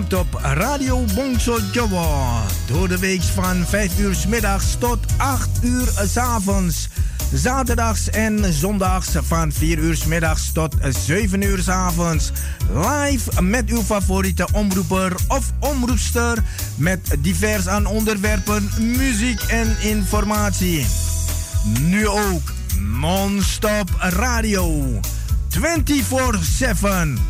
afgestemd op Radio Bongso Jowo. Door de week van 5 uur middags tot 8 uur s avonds. Zaterdags en zondags van 4 uur middags tot 7 uur s avonds. Live met uw favoriete omroeper of omroepster. Met divers aan onderwerpen, muziek en informatie. Nu ook non-stop radio. 24-7.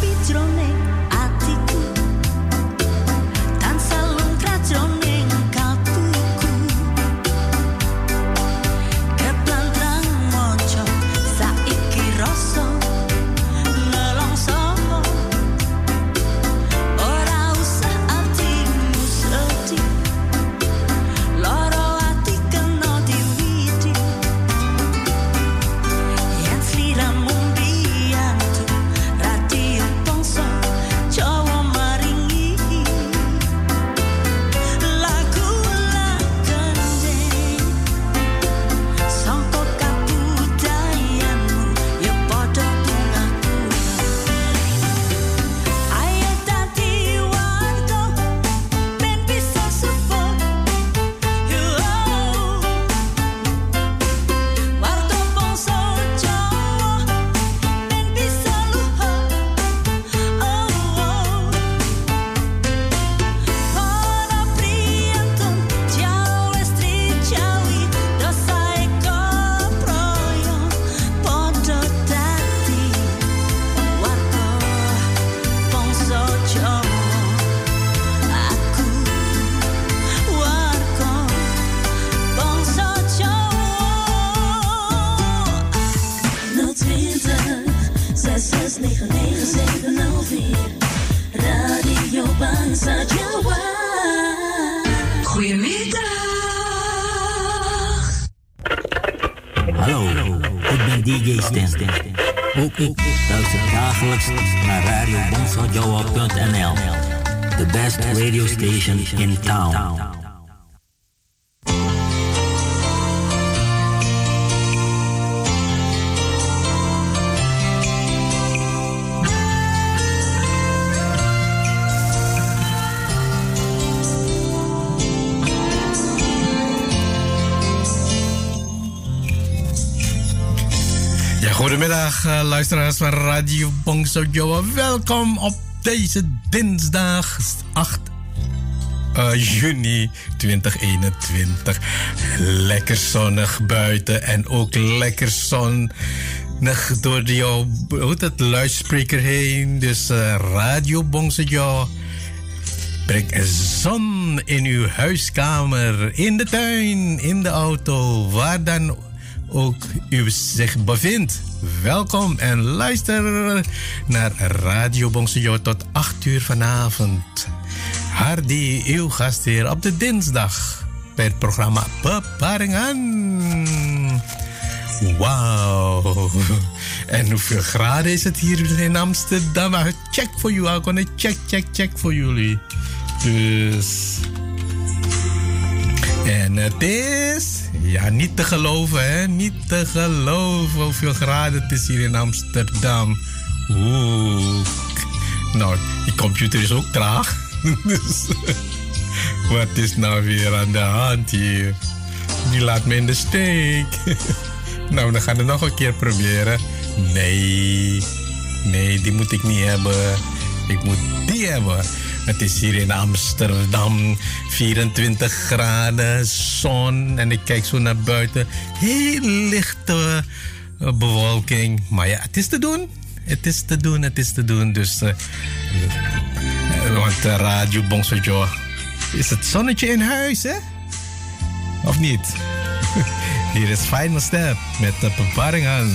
Hallo, ik ben DJ Stan. Ook ik luister dagelijks naar Radio radiobonsadio.nl. The best radio station in town. Goedemiddag uh, luisteraars van Radio Bongso Joa. Welkom op deze dinsdag 8 uh, juni 2021. Lekker zonnig buiten en ook lekker zonnig door jouw hoe het, luidspreker heen. Dus uh, Radio Bongsejo. Breng een zon in uw huiskamer, in de tuin, in de auto, waar dan ook u zich bevindt. Welkom en luister naar Radio Bongsejo tot 8 uur vanavond. Hardy, uw gastheer op de dinsdag bij het programma Beparingen. Wauw. En hoeveel graden is het hier in Amsterdam? Ah, check voor jullie. Ik een check, check, check voor jullie. Dus. En het is. Ja, niet te geloven, hè? Niet te geloven hoeveel graden het is hier in Amsterdam. Oeh. Nou, die computer is ook traag. dus, wat is nou weer aan de hand hier? Die laat me in de steek. nou, dan gaan we nog een keer proberen. Nee, nee, die moet ik niet hebben. Ik moet die hebben. Het is hier in Amsterdam 24 graden, zon. En ik kijk zo naar buiten. Heel lichte bewolking. Maar ja, het is te doen. Het is te doen, het is te doen. Dus, uh, want uh, Radio Bongsojo is het zonnetje in huis, hè? Of niet? Hier is Final Step met de bewaringen.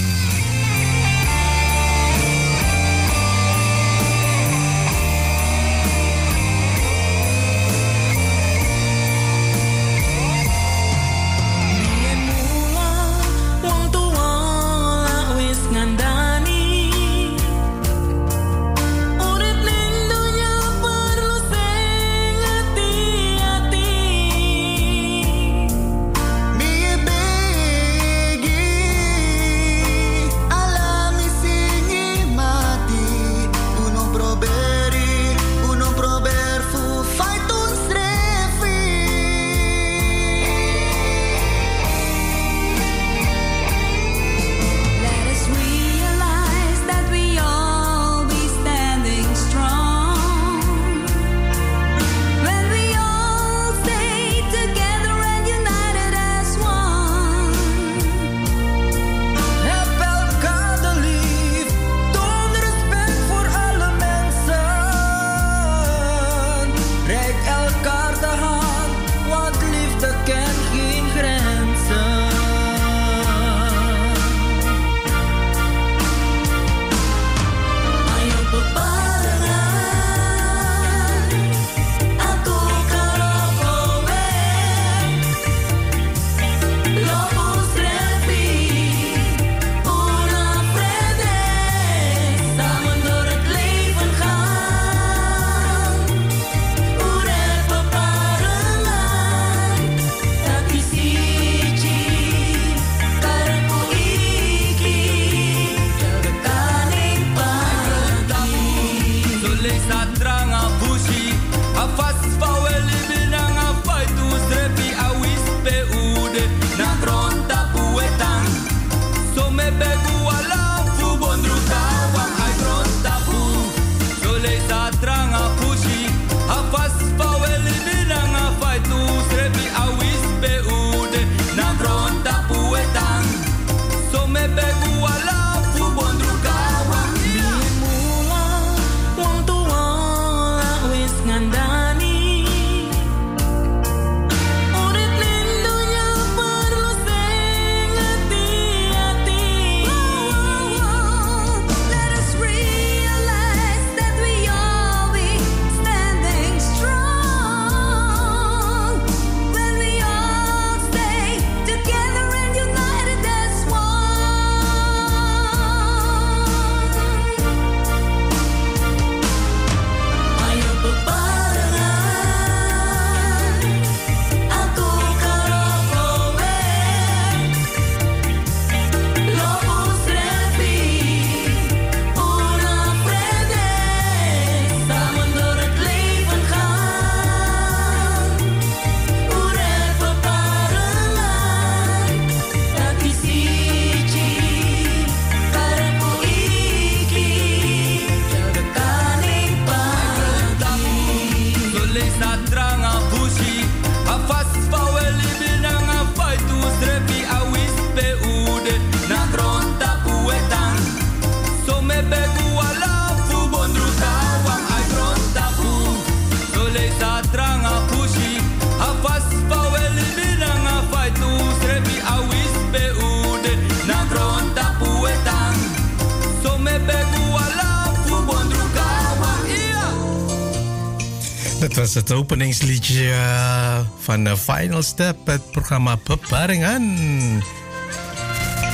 Het openingsliedje eh, van de Final Step, het programma Beparingen.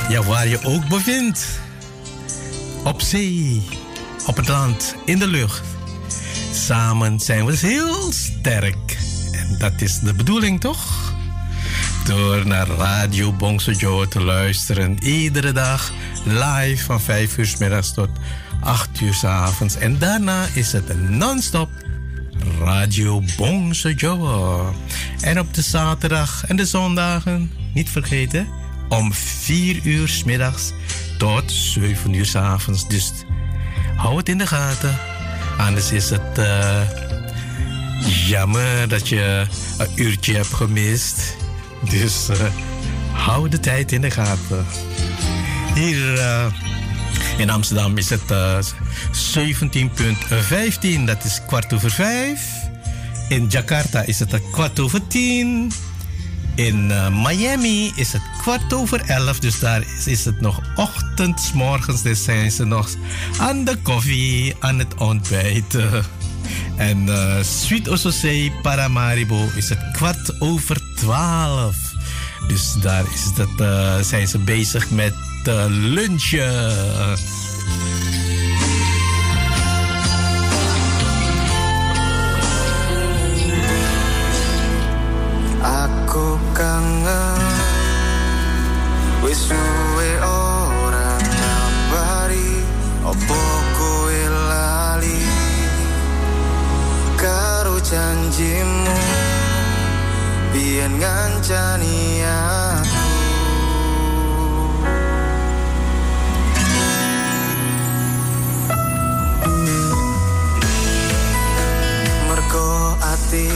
Ja, waar je ook bevindt. Op zee, op het land, in de lucht. Samen zijn we heel sterk. En dat is de bedoeling, toch? Door naar Radio Bongsojo te luisteren. Iedere dag live van 5 uur s middags tot 8 uur s avonds. En daarna is het non-stop Radio Bongse Joe. En op de zaterdag en de zondagen, niet vergeten, om 4 uur s middags tot 7 uur s avonds. Dus hou het in de gaten. Anders is het uh, jammer dat je een uurtje hebt gemist. Dus uh, hou de tijd in de gaten. Hier uh, In Amsterdam is het 17.15, dat is kwart over vijf. In Jakarta is het kwart over tien. In Miami is het kwart over elf, dus daar is, het nog ochtend. Morgens dus zijn ze nog aan de koffie, aan het ontbijten. En uh, Sweet Ososei Paramaribo is het kwart over twaalf. Dus daar is het, uh, zijn ze bezig met lunchen. Wis suwe ora ngabari Opo kowe lali? Karo janjimu Biyen ngancani aku. Mergo ati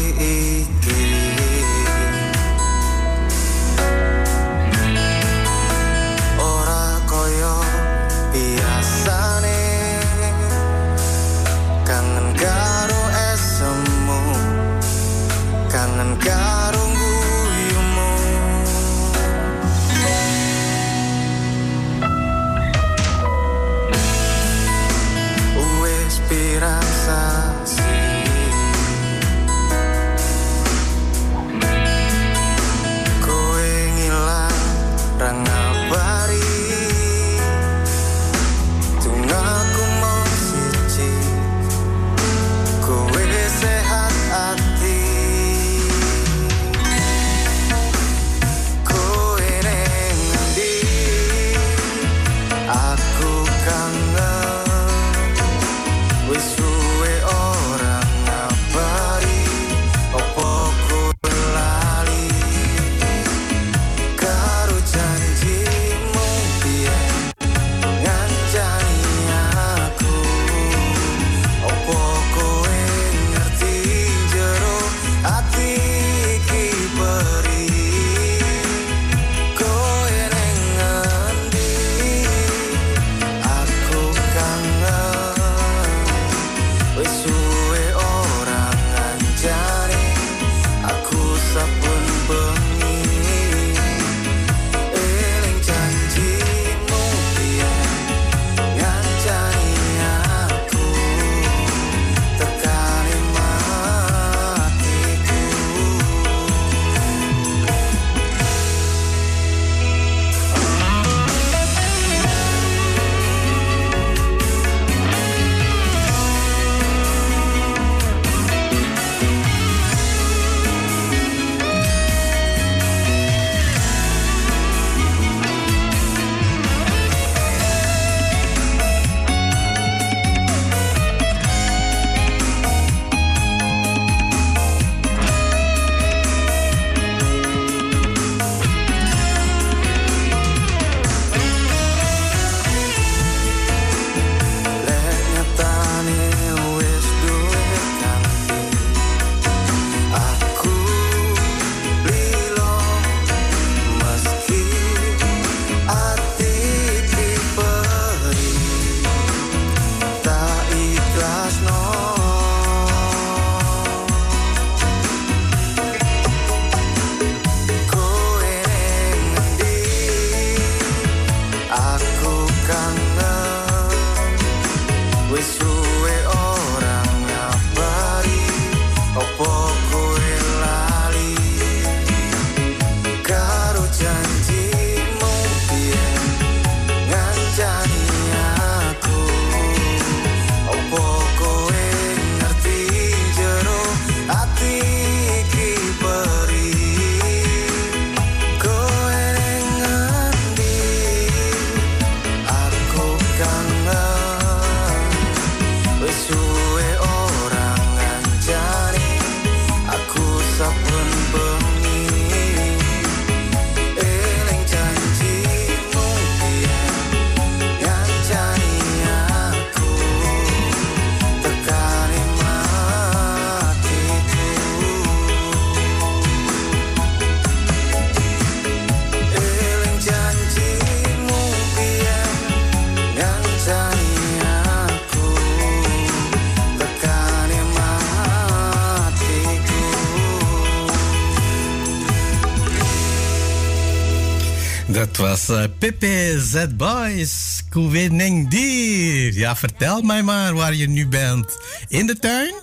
was uh, Pepe Z Boys. Kuwening dier. Ja, vertel mij maar waar je nu bent. In de tuin?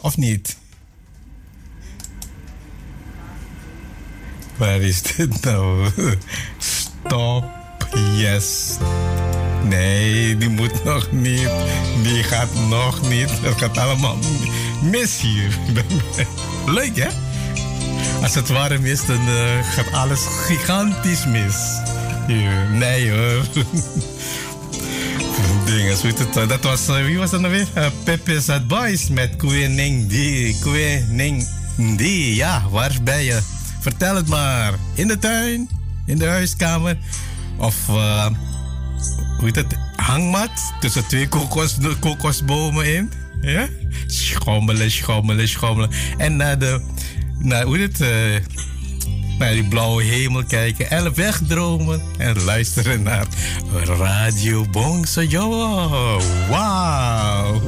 Of niet? Waar is dit nou? Stop. Yes. Nee, die moet nog niet. Die gaat nog niet. Het gaat allemaal mis hier. Leuk hè? Als het warm is, dan uh, gaat alles gigantisch mis. Nee hoor. Dingen, het, dat was, uh, wie was dat nou weer? Uh, Pepe's Advice met Koening Die. Koening Die, ja, waar ben je? Vertel het maar. In de tuin? In de huiskamer? Of, uh, hoe heet het? Hangmat? Tussen twee kokos, kokosbomen in? Ja? Schommelen, schommelen, schommelen. En naar de naar, hoe het, uh, naar die blauwe hemel kijken en wegdromen en luisteren naar Radio Bongso Joe. Wauw!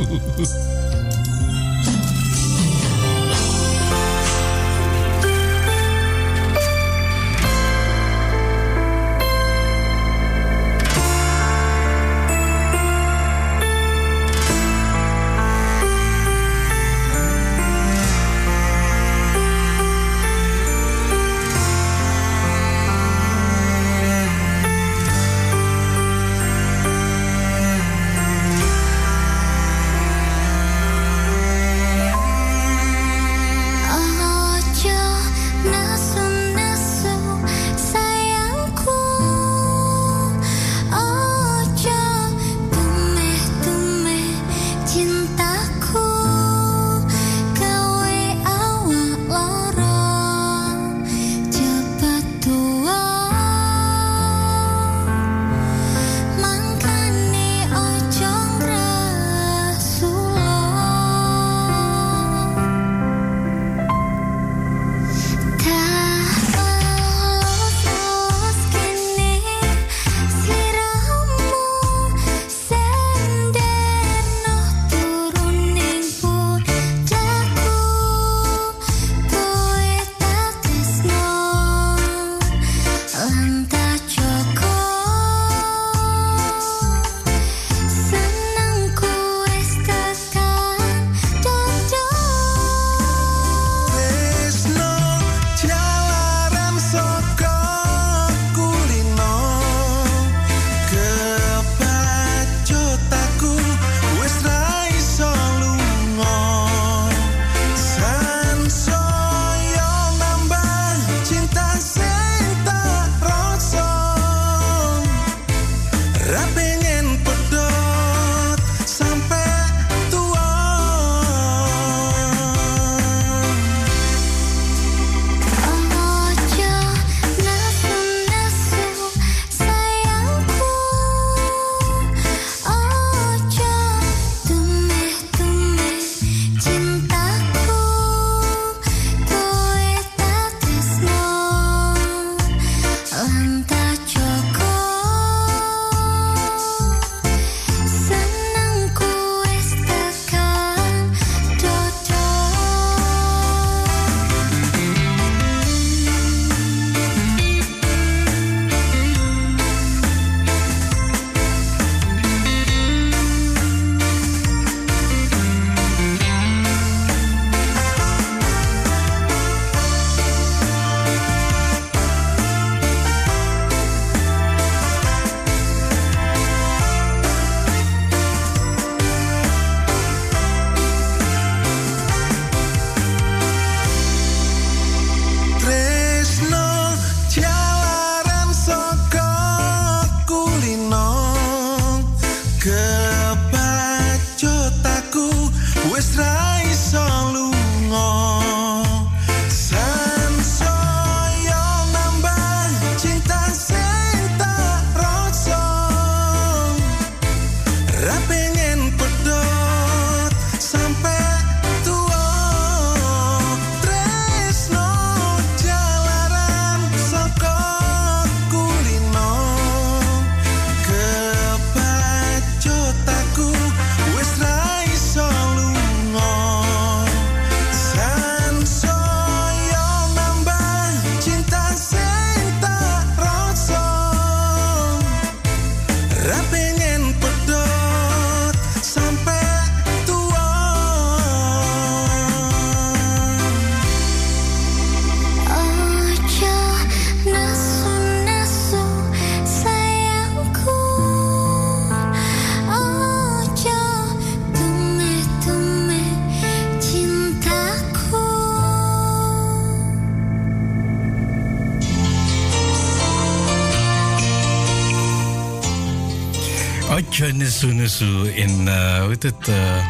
Nesunusu in uh, het, uh,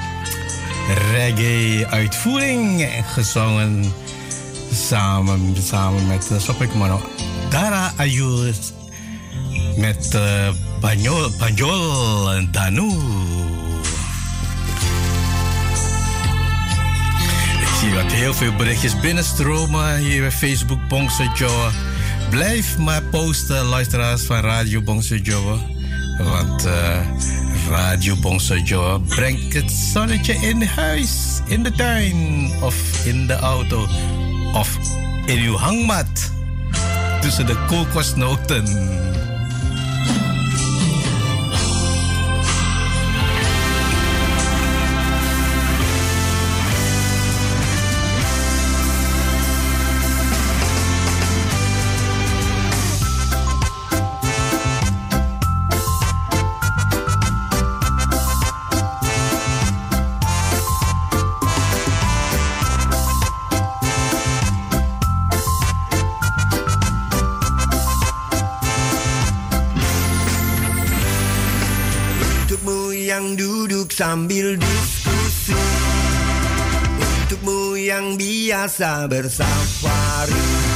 reggae uitvoering. Gezongen samen, samen met, stop ik maar nog, Dara met uh, Banjol, Banjol Danu. Ik zie wat heel veel berichtjes binnenstromen hier bij Facebook Bongse. Blijf maar posten, luisteraars van Radio Bongse Joe. Want uh, Radio Bongse Joe brengt het zonnetje in huis, in de tuin of in de auto of in uw hangmat tussen de kokosnoten. Biasa bersafari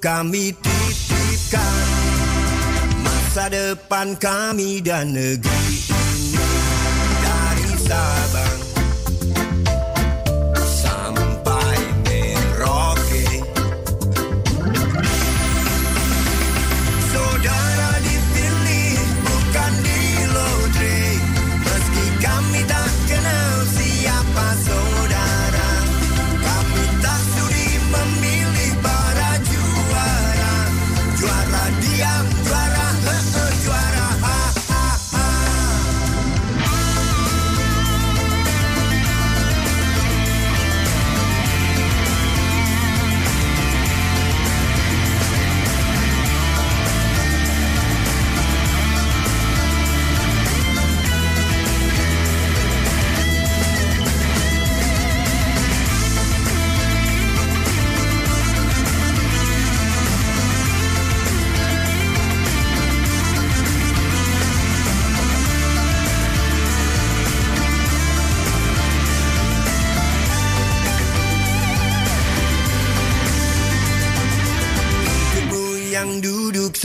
kami titipkan Masa depan kami dan negeri ini. Dari Sabang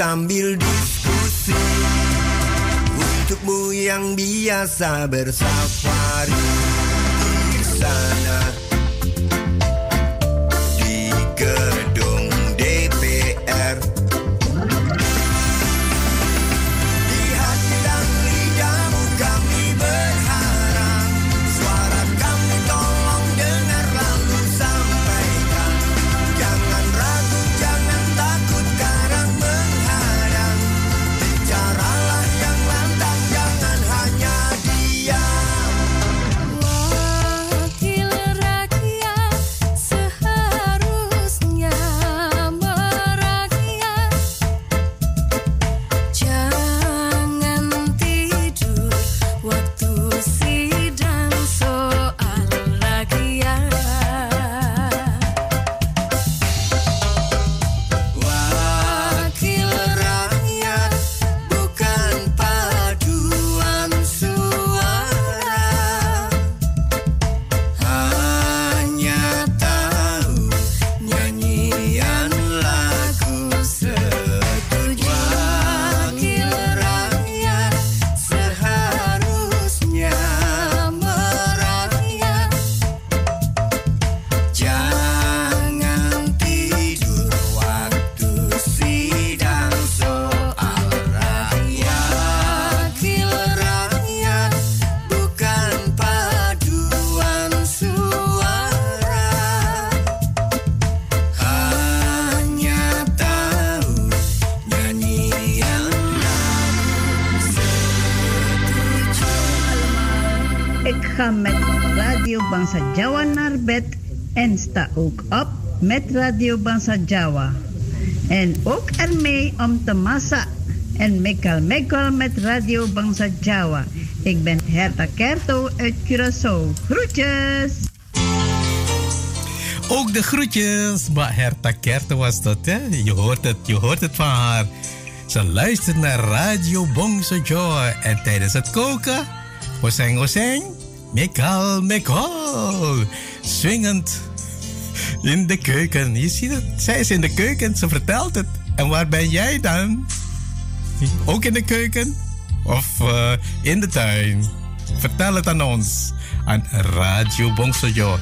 sambil diskusi Untukmu yang biasa bersafari met Radio Bangsa Jawa. En ook ermee om te massa en mekal mekal met Radio Bangsa Jawa. Ik ben Herta Kerto uit Curaçao. Groetjes! Ook de groetjes, maar Herta Kerto was dat, hè? Je hoort het, je hoort het van haar. Ze luistert naar Radio Bongso Joy en tijdens het koken, oseng oseng, mekal mekal, swingend in de keuken. Je ziet het, zij is in de keuken, ze vertelt het. En waar ben jij dan? Ook in de keuken? Of uh, in de tuin? Vertel het aan ons. Aan Radio Bongsojo.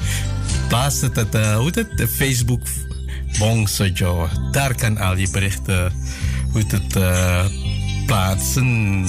Plaats het, uh, hoe het, de Facebook Bongsojo. Daar kan al je berichten hoe het uh, plaatsen.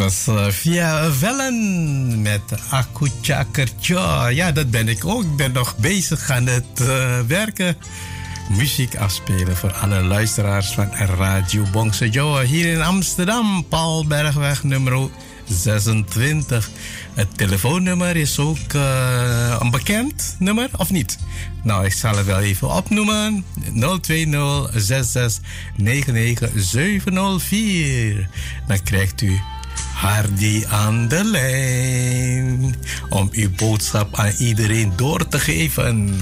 Uh, via Vellen met Akucha Kertja. Ja, dat ben ik ook. Ik ben nog bezig aan het uh, werken. Muziek afspelen voor alle luisteraars van Radio Bongse Joa. Hier in Amsterdam, Paul Bergweg nummer 26. Het telefoonnummer is ook uh, een bekend nummer, of niet? Nou, ik zal het wel even opnoemen. 020 66 99 704. Dan krijgt u Hardy aan de lijn. Om uw boodschap aan iedereen door te geven.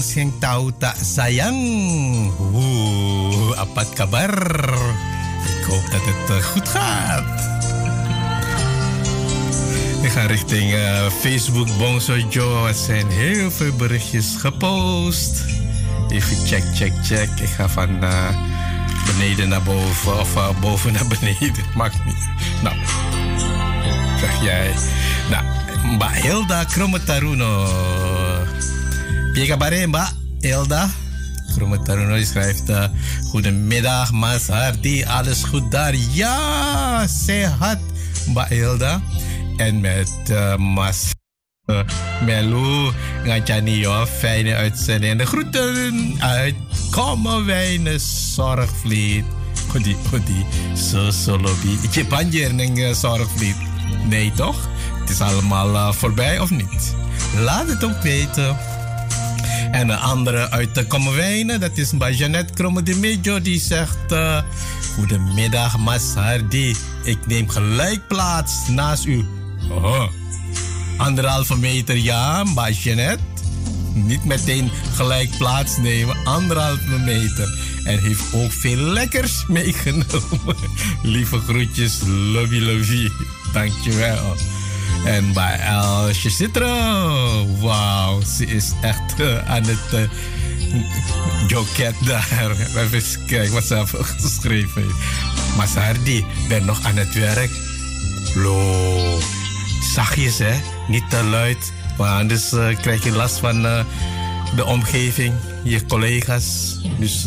Sing tahu tak sayang. Oeh, apa kabar? Ik hoop dat het goed gaat. Ik ga richting uh, Facebook Bongso Joe. Er zijn heel veel berichtjes gepost. Even check, check, check. Ik ga van uh, beneden naar boven of uh, boven naar beneden. Maakt niet. Nou, zeg jij. Nou, Mbak Hilda Krometaruno. Pika bare, Mbak Hilda. Krometaruno die schrijft... Uh, Goedemiddag, Mas Hardy. Alles goed daar? Ja, sehat, Mbak Hilda. En met uh, Mas uh, Melu Ngacani, joh. Fijne uitzending. En de groeten uit Kommerwijnen Zorgvliet. Goedie, goedie. Zo, zo lobby. Heb banjer in Zorgvliet. Nee, toch? Het is allemaal voorbij of niet? Laat het ook weten. En de andere uit de Kommerwijnen, dat is bij Jeannette Kromme de Mejo, die zegt... Uh, Goedemiddag, Mas Hardy. Ik neem gelijk plaats naast u. Oh. Anderhalve meter, ja, bij Jeannette. Niet meteen gelijk plaatsnemen, anderhalve meter. En heeft ook veel lekkers meegenomen. Lieve groetjes, lobby lobby. Dankjewel. En bij Elsje Citro. Wauw, ze is echt uh, aan het uh, joket daar. Even kijken wat ze heeft geschreven. Maar Sardi, ben nog aan het werk. Lo, zachtjes hè, niet te luid. Want anders uh, krijg je last van de omgeving, je collega's. Dus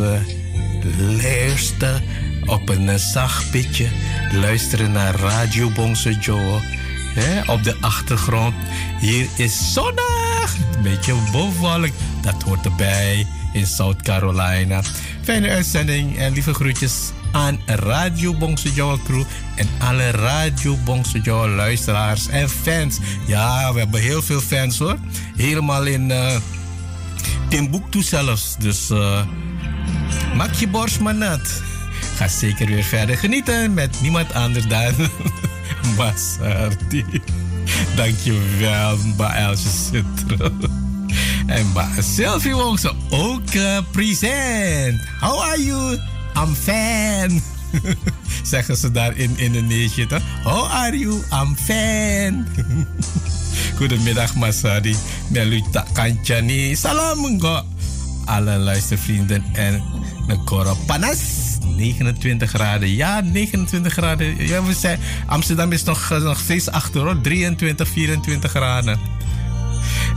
luister op een zacht pitje. Luisteren naar Radio Bongse Joe. Op de achtergrond. Hier is zonnig. Een beetje bovenwolk. Dat hoort erbij in South Carolina. Fijne uitzending en lieve groetjes aan Radio Bongsejoa crew en alle Radio Bongsejoa luisteraars en fans. Ja, we hebben heel veel fans hoor. Helemaal in uh, Timbuktu zelfs. Dus uh, maak je borst maar nat. Ga zeker weer verder genieten met niemand anders dan Basardi. Dankjewel, Mba Elsje Citro. En Mba Selfie wou ze ook uh, present. How are you? I'm fan. Zeggen ze daar in Indonesië toch? How are you? I'm fan. Goedemiddag Masadi. Meluta Kancani. Salam enggak. Alle luistervrienden en negara panas. 29 graden. Ja, 29 graden. Ja, we zijn, Amsterdam is nog, nog steeds achter hoor. 23, 24 graden.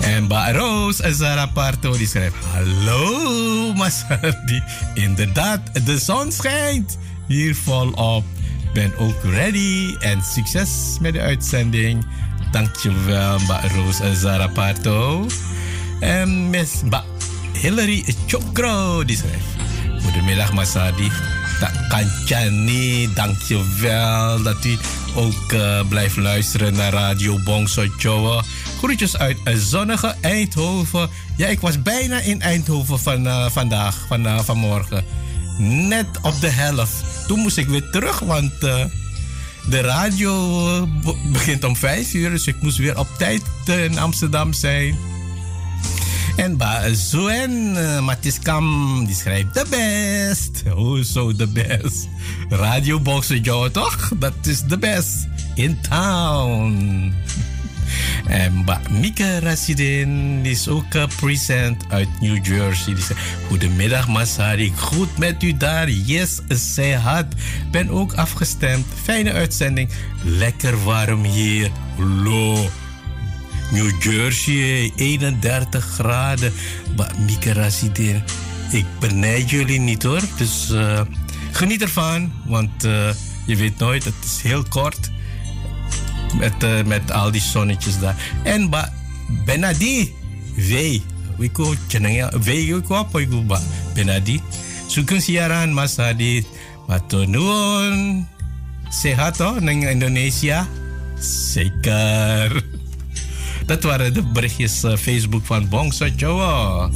En Baroos Zara Parto die schrijft: Hallo Masardi. Inderdaad, de zon schijnt hier volop. Ben ook ready en succes met de uitzending. Dankjewel, Baroos Zara Parto. En Miss ba Hillary Chokro die schrijft: Goedemiddag Masardi. Kanchani, dankjewel dat u ook uh, blijft luisteren naar Radio Bongso Joe. Groetjes uit een zonnige Eindhoven. Ja, ik was bijna in Eindhoven van, uh, vandaag, van, uh, vanmorgen. Net op de helft. Toen moest ik weer terug, want de radio begint om vijf uur. Dus ik moest weer op tijd in Amsterdam zijn. En Ba Zuen uh, Matiskam, die schrijft de best. Hoezo de best? Radio Boxer Joe, toch? Dat is de best. In town. En Mika Rasidin is ook uh, present uit New Jersey. Die zegt, Goedemiddag Masari, goed met u daar. Yes, zij had. Ben ook afgestemd. Fijne uitzending. Lekker warm hier. Lo. New Jersey, 31 graden. Maar Mika Rasidin, ik benijd jullie niet hoor. Dus uh, geniet ervan, want uh, je weet nooit, het is heel kort. Met, uh, met al die zonnetjes daar. En ba, Benadi, chenangya, wee, wiko apa iku ba, Benadi. Sugeng siaran Mas Hadi. Matur Sehat toh neng Indonesia? Zeker. Dat waren de berichtjes uh, Facebook van Bongso Joa.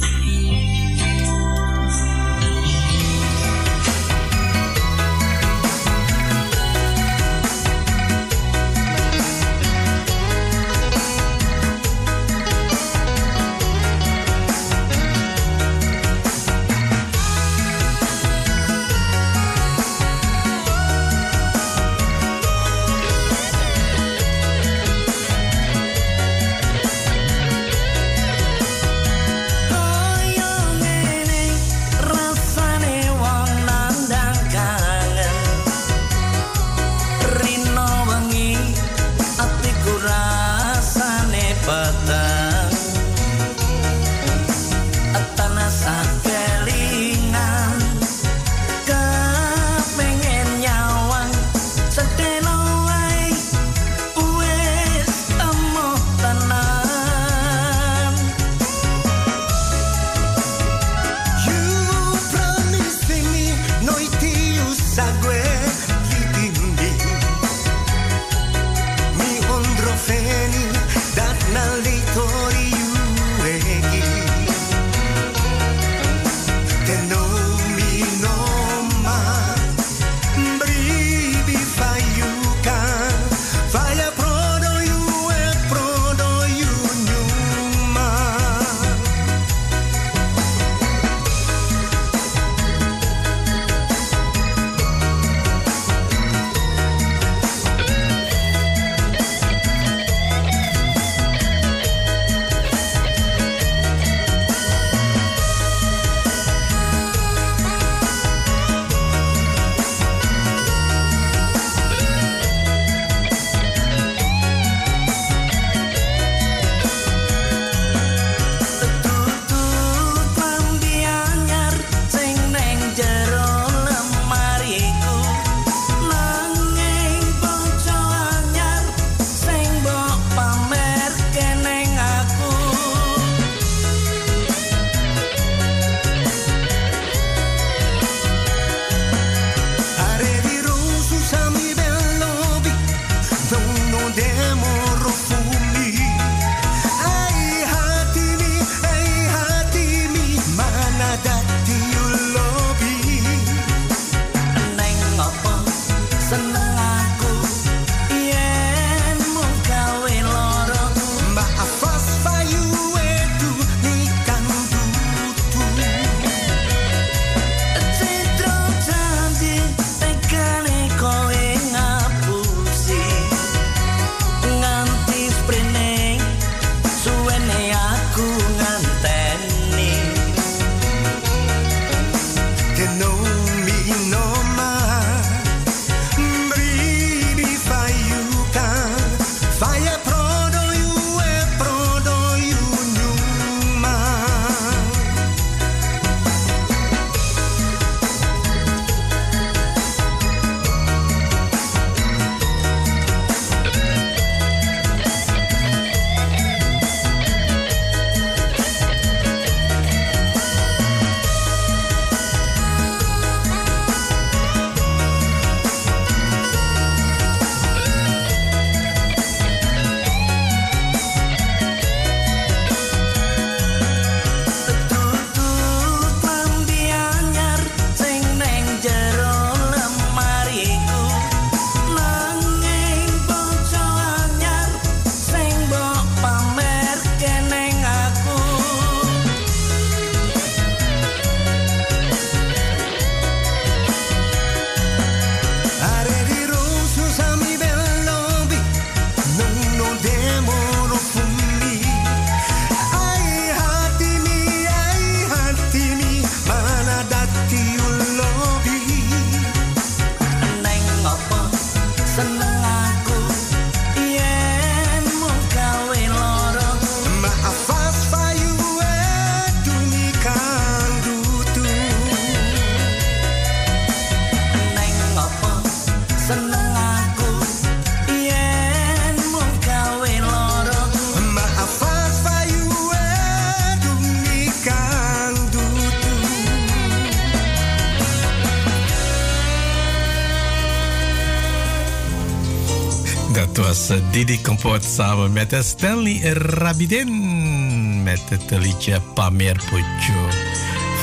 Didi Kompot samen met eh, Stanley Rabidin. Met het liedje Pamer Pocho.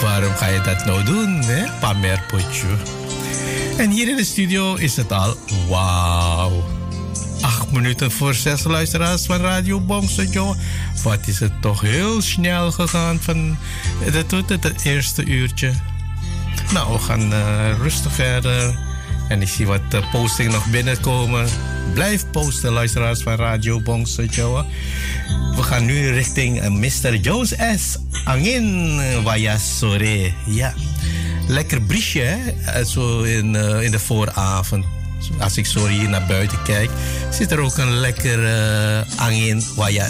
Waarom ga je dat nou doen, hè? Pamer Pocho. En hier in de studio is het al wauw. Acht minuten voor zes luisteraars van Radio Bongsojo. Wat is het toch heel snel gegaan van het, het, het, eerste uurtje. Nou, we gaan eh, rustig verder. En ik zie wat uh, posting nog binnenkomen. Blijf posten, luisteraars van Radio Bongsojo. We gaan nu richting uh, Mr. Jones S. Angin Waya Sore. Ja, lekker briesje, hè? Zo in, uh, in de vooravond. Als ik zo hier naar buiten kijk, zit er ook een lekker uh, angin Waya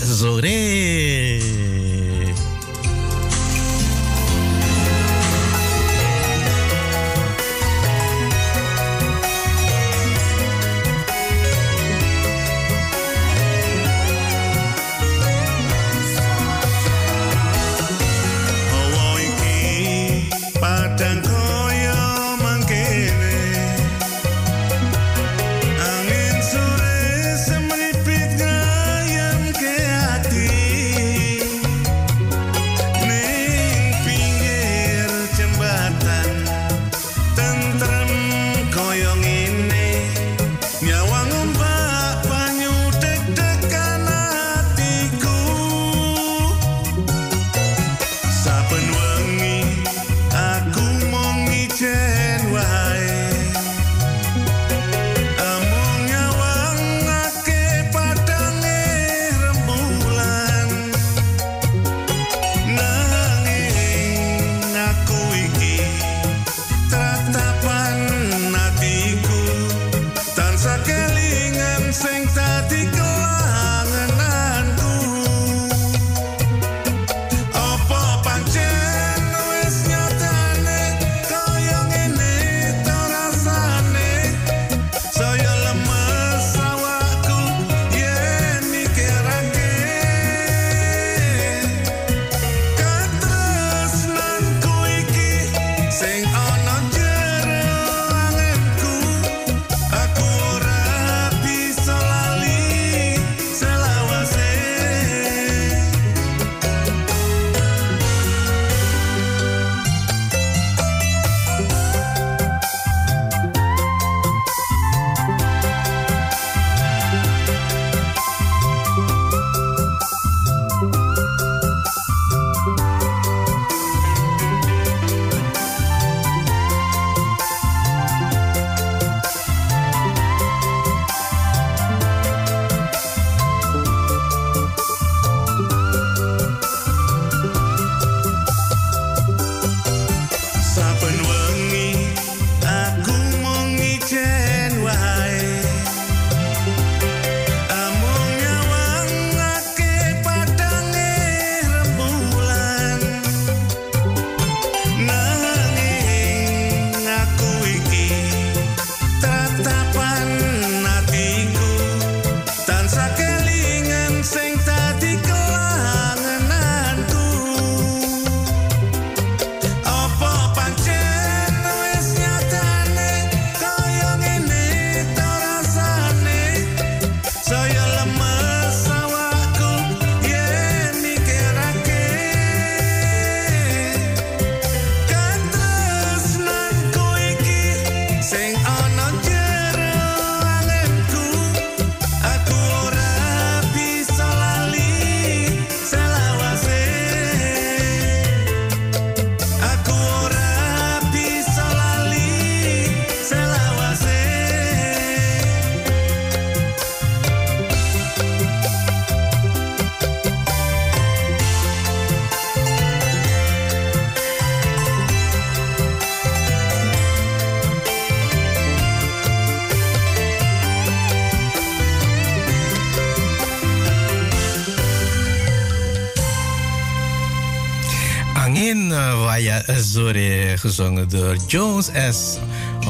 Gezongen door Jones S.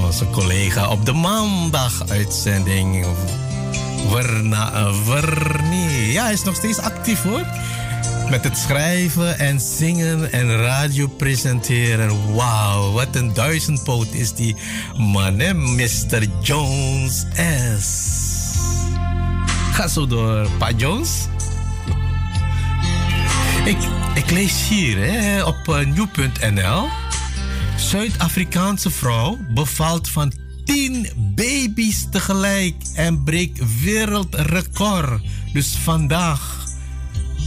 onze collega op de maandag-uitzending. Werna eh. Ja, hij is nog steeds actief hoor. Met het schrijven en zingen en radio presenteren. Wauw, wat een duizendpoot is die man, hè? Mr. Jones S. Ga zo door, Pa Jones. Ik, lees hier hè, op uh. Zuid-Afrikaanse vrouw bevalt van 10 baby's tegelijk en breekt wereldrecord. Dus vandaag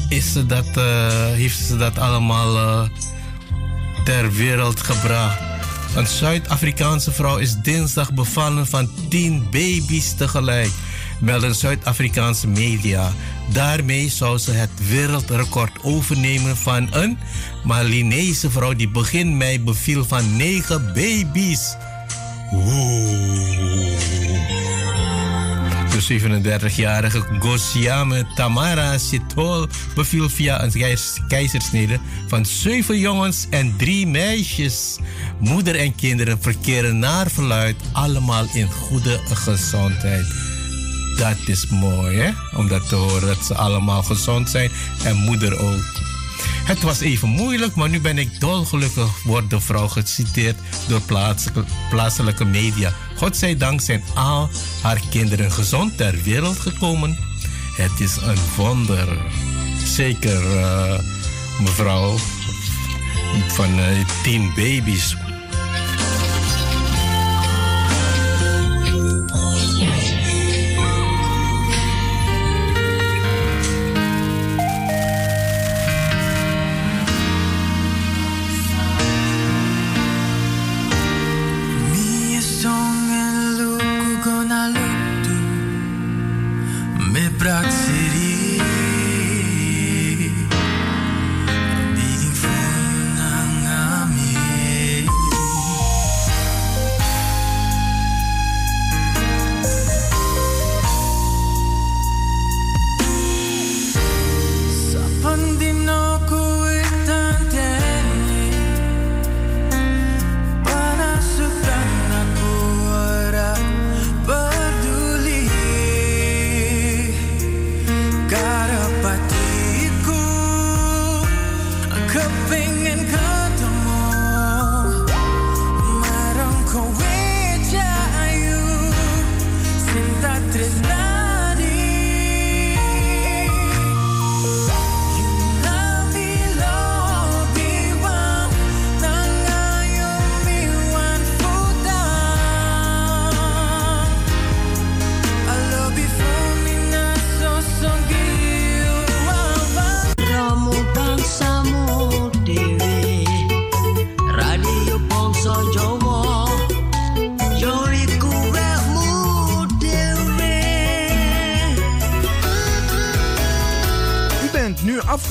is ze dat, uh, heeft ze dat allemaal uh, ter wereld gebracht. Een Zuid-Afrikaanse vrouw is dinsdag bevallen van 10 baby's tegelijk, melden Zuid-Afrikaanse media. Daarmee zou ze het wereldrecord overnemen van een Malinese vrouw die begin mei beviel van 9 baby's. De 37-jarige Gosiame Tamara Sitol beviel via een keizersnede van zeven jongens en drie meisjes. Moeder en kinderen verkeren naar verluid allemaal in goede gezondheid. Dat is mooi, hè? Om dat te horen, dat ze allemaal gezond zijn en moeder ook. Het was even moeilijk, maar nu ben ik dolgelukkig, wordt de vrouw geciteerd door plaatselijke, media. Godzijdank zijn al haar kinderen gezond ter wereld gekomen. Het is een wonder. Zeker, uh, mevrouw, van uh, tien baby's.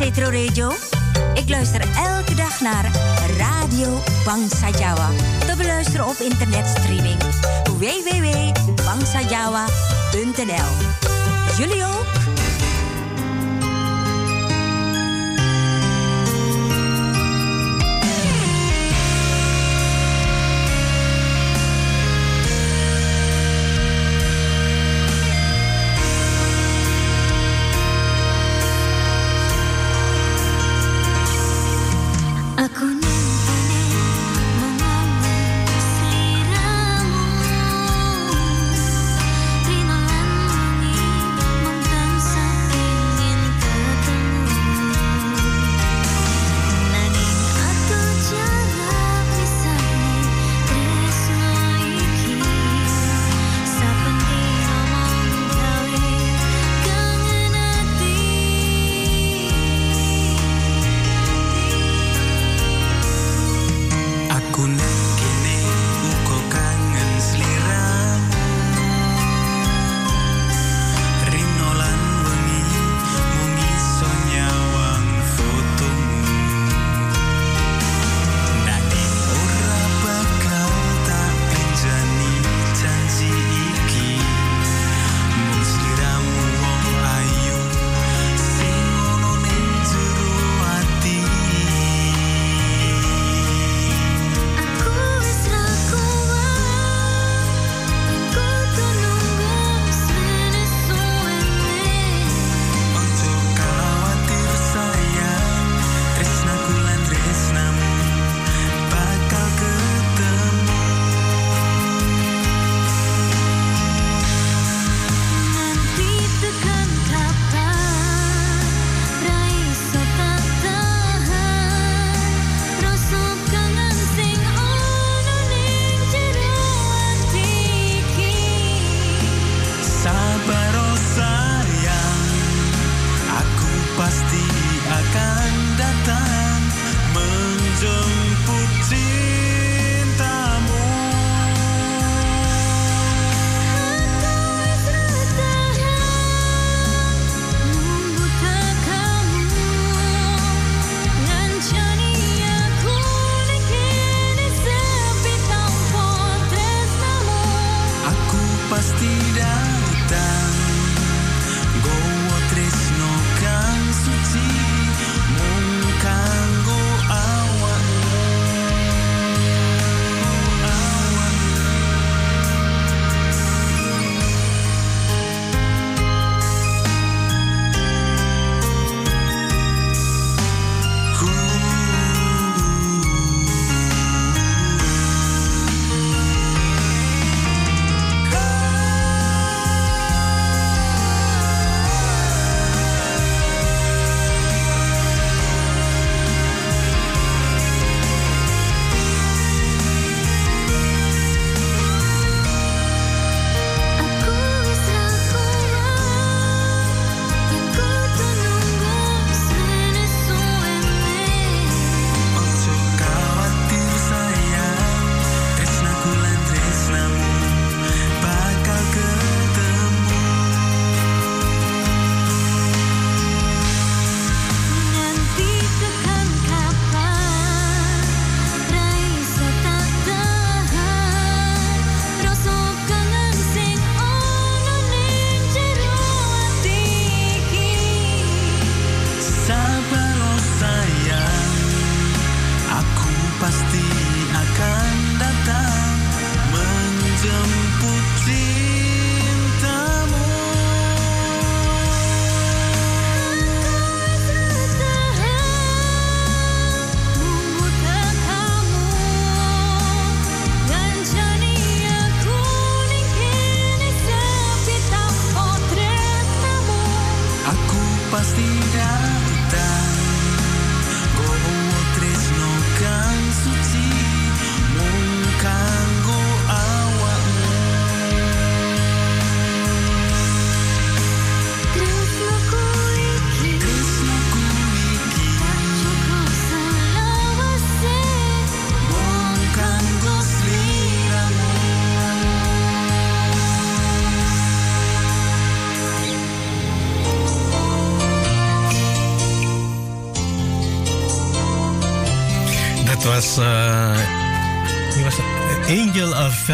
Cetro Radio. Ik luister elke dag naar Radio Bangsajawa. Te beluisteren op internetstreaming www.bangsajawa.nl. Jullie ook?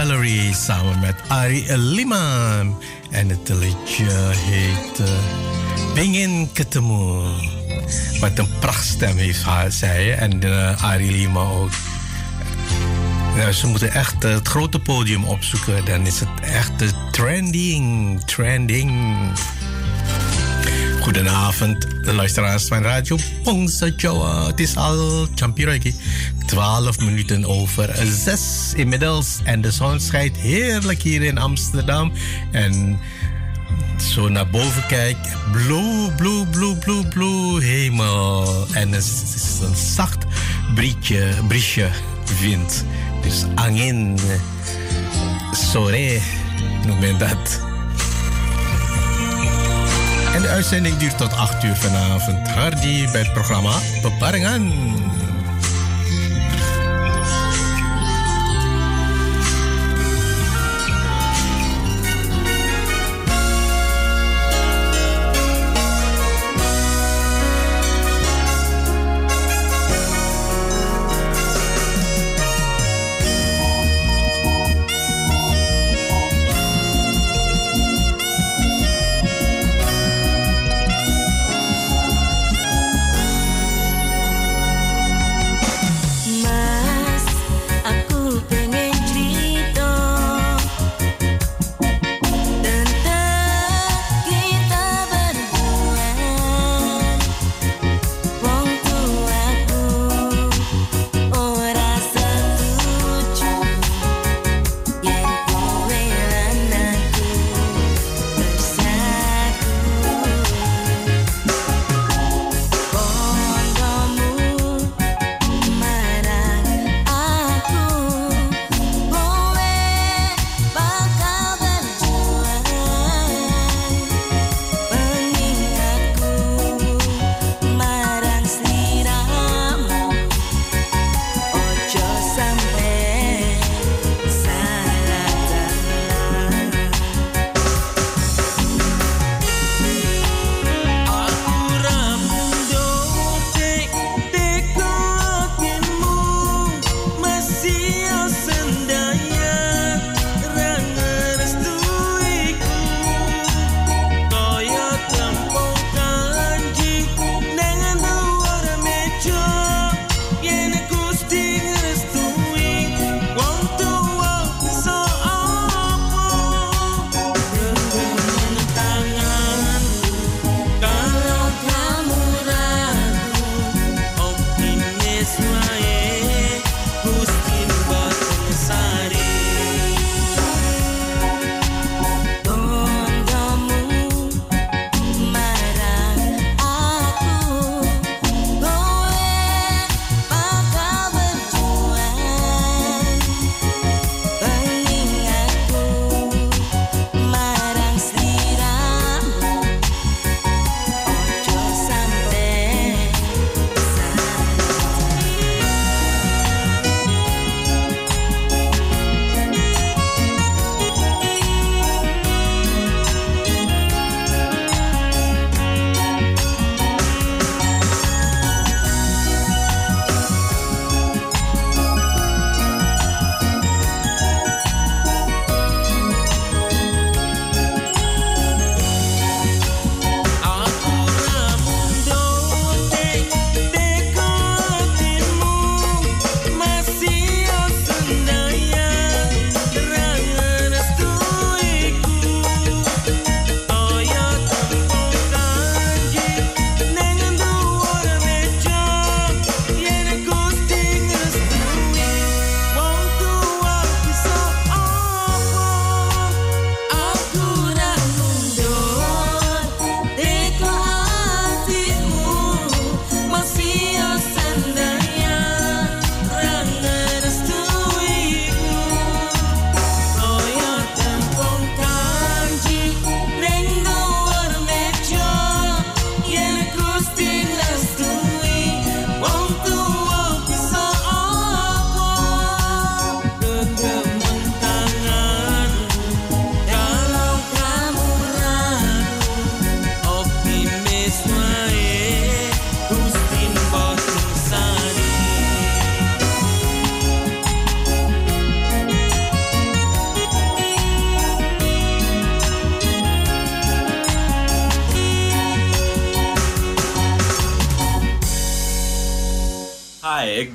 Valerie samen met Ari Liman. En het liedje heet uh, Ketemu. Wat een prachtstem heeft haar, zij. En uh, Ari Liman ook. Nou, ze moeten echt uh, het grote podium opzoeken. Dan is het echt uh, trending. Trending. Goedenavond, luisteraars van Radio Pongsa Jawa. Het is al Champiraki. 12 minuten over 6 inmiddels. En de zon schijnt heerlijk hier in Amsterdam. En zo naar boven kijk, blue, blue, blue, blue, blue hemel. En het is een zacht brietje, briesje wind. Dus angin, sore noem men dat. En de uitzending duurt tot 8 uur vanavond. Hardy bij het programma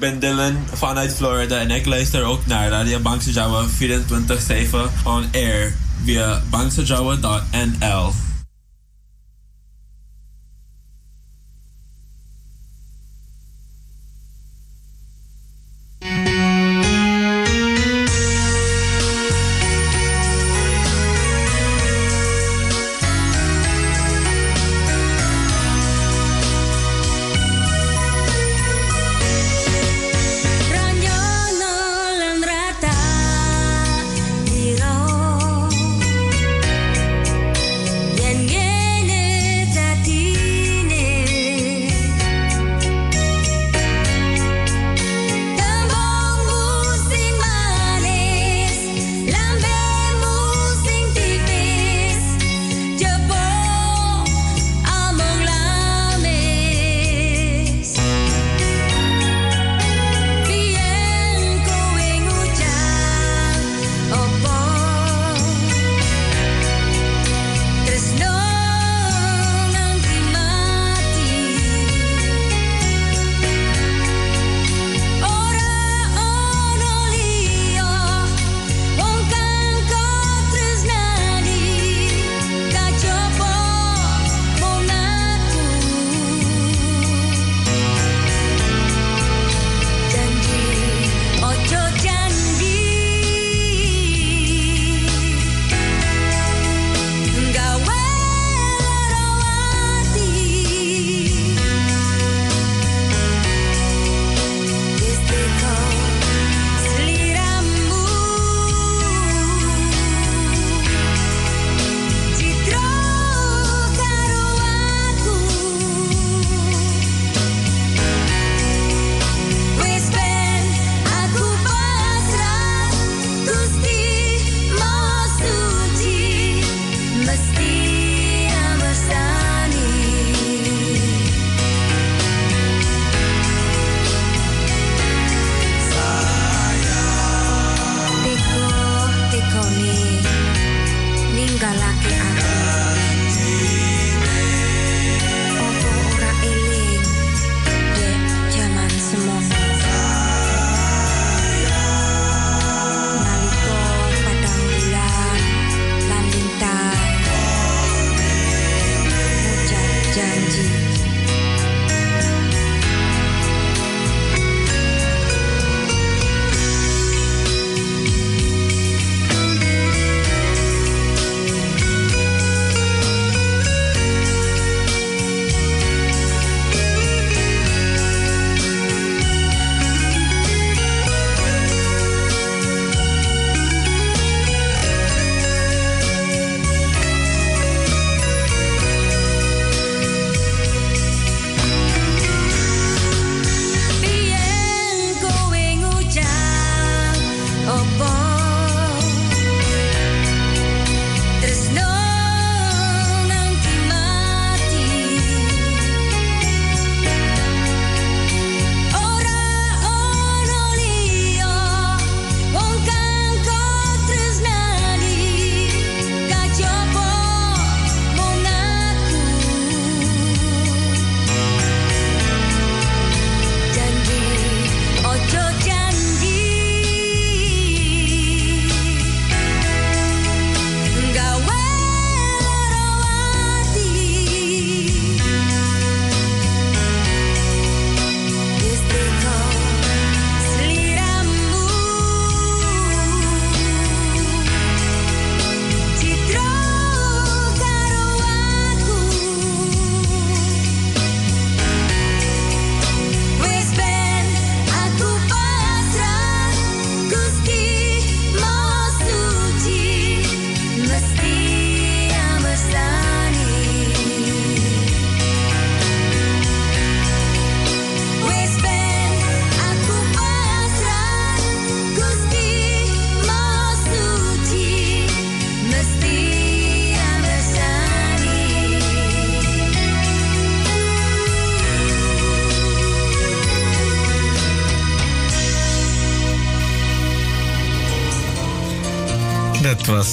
ben Dylan vanuit Florida en ik luister ook naar Radio Bangsa Jawa 24-7 on air via bangsajawa.nl.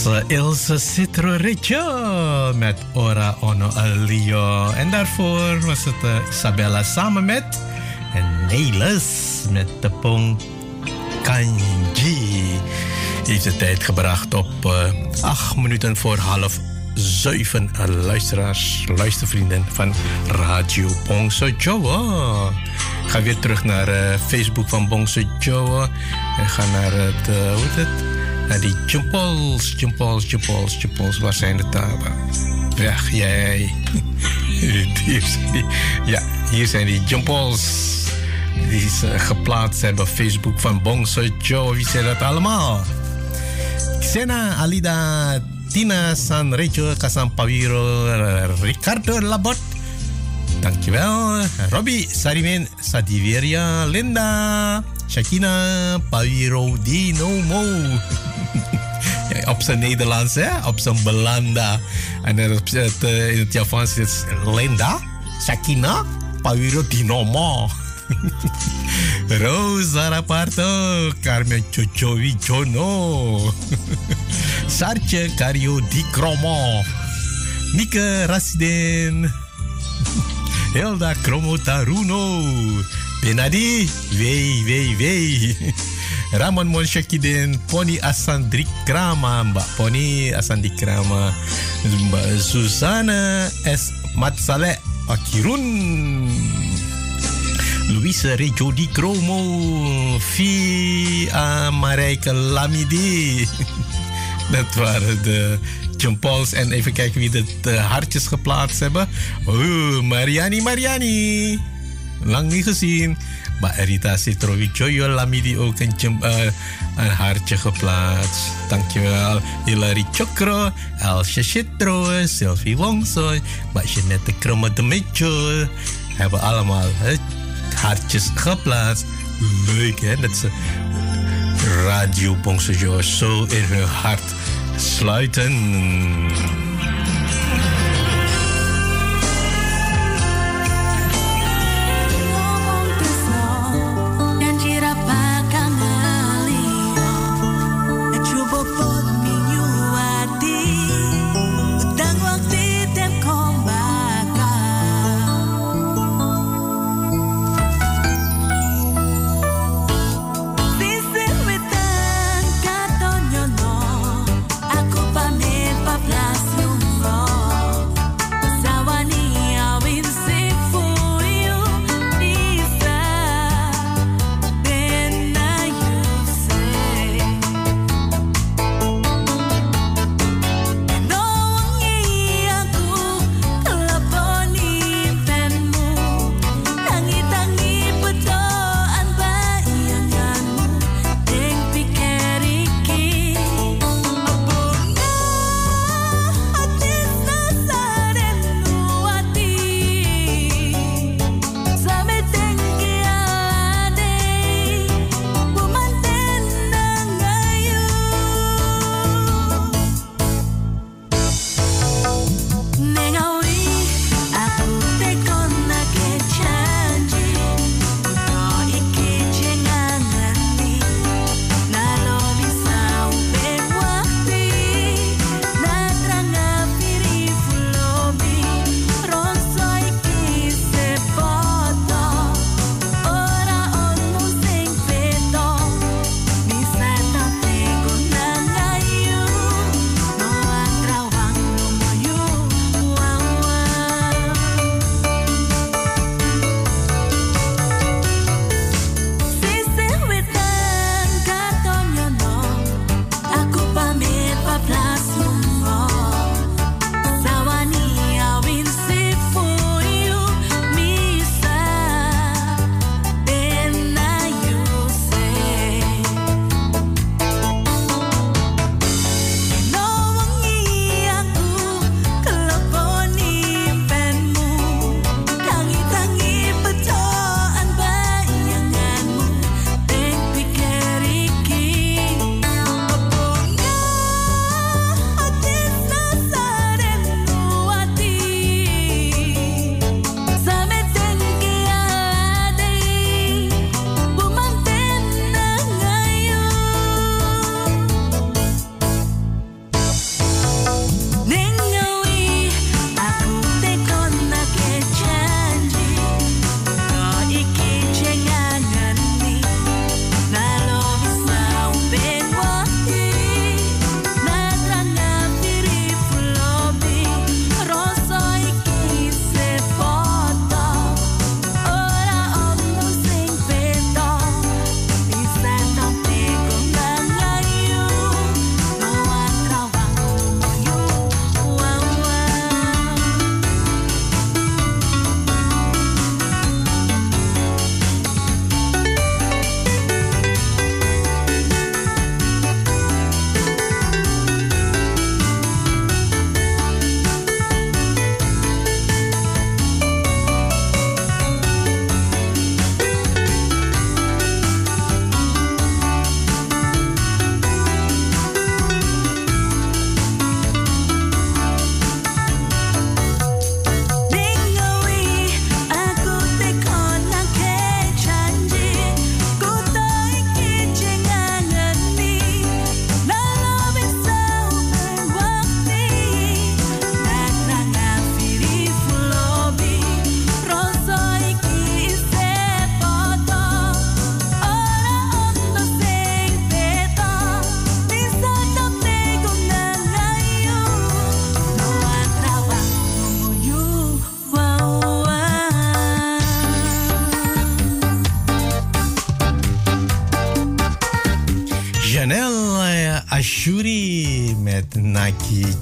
was eh, Ilse Citro met Ora Ono Alio. En daarvoor was het uh, Isabella samen met Nelis met de Pong Kanji. Heeft de tijd gebracht op 8 acht minuten voor half zeven. Luisteraars, luistervrienden van Radio Pongse Joe. Ga weer terug naar Facebook van Pongse Joe. En ga naar het, hoe heet het? Naar die Jumpols, Jumpols, Jumpols, Jumpols. Waar zijn de talen? Weg jij. Ja, hier zijn die Jumpols. Die ze geplaatst hebben op Facebook van Bongso Joe. Wie zijn dat allemaal? Xena, Alida, Tina, San Rachel, Kasan Pawiro, Ricardo Labot. Dankjewel. Robbie, Sarimin, Sadiveria, Linda, Shakina, Pawiro, Dino Mo. Op zijn Nederlands, hè? op zijn Belanda. En op het, eh, in het Javans is Linda, Shakina, Pawiro, Dino Mo. Rosa Raparto, Carmen Chochowi Jono, Sarche Cario Di Cromo, Nike Rasiden, Hilda Cromo Taruno, Benadi, Wei Wei Wei, Ramon Monshakiden, Pony Asandri Krama, Mbak Pony Asandri Krama, Mbak Susana S. Matsale Akirun. Louise Rejo Di Cromo, Via Marijke Lamidi. Dat waren de John. En even kijken wie de eh, hartjes geplaatst hebben. Oh, Mariani Mariani. Lang niet gezien. Maar Rita Citrovi Joyo Lamidi ook een, eh, een hartje geplaatst. Dankjewel. Hilary Chokro, Elsje Citro, Sylvie Wongsoy, maar Jeanette Kromme de Mitchell. Hebben allemaal hartjes geplaatst. Leuk hè, dat ze Radio Bongsojo zo in hun hart sluiten.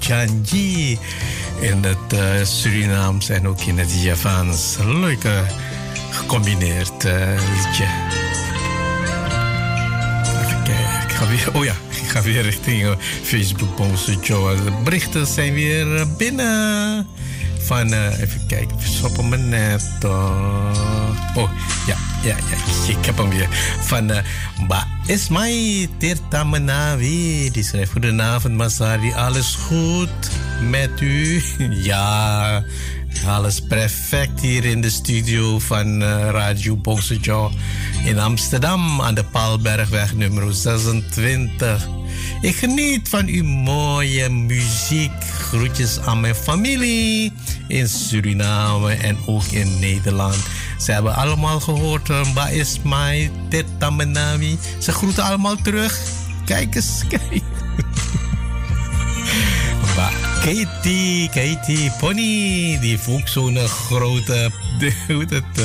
Janji in het uh, Surinaams en ook in het Javaans. Leuk uh, gecombineerd uh, liedje. Even kijken, ik ga weer, oh ja, ik ga weer richting Facebook Bonse Joe. De berichten zijn weer binnen. Van, even kijken, stoppen me net. oh, ja, ja, ja, ik heb hem weer. Van uh, Mbak Ismai Tirta Menawi. Die schrijft Goedenavond Masari, alles goed met u? Ja, alles perfect hier in de studio van uh, Radio Bongsejo in Amsterdam aan de Paalbergweg nummer 26. Ik geniet van uw mooie muziek. Groetjes aan mijn familie in Suriname en ook in Nederland. Ze hebben allemaal gehoord, Mba Ismail, Teta Menawi. Ze groeten allemaal terug. Kijk eens, kijk. Katie, Katie, Pony, die ook zo'n grote, hoe het,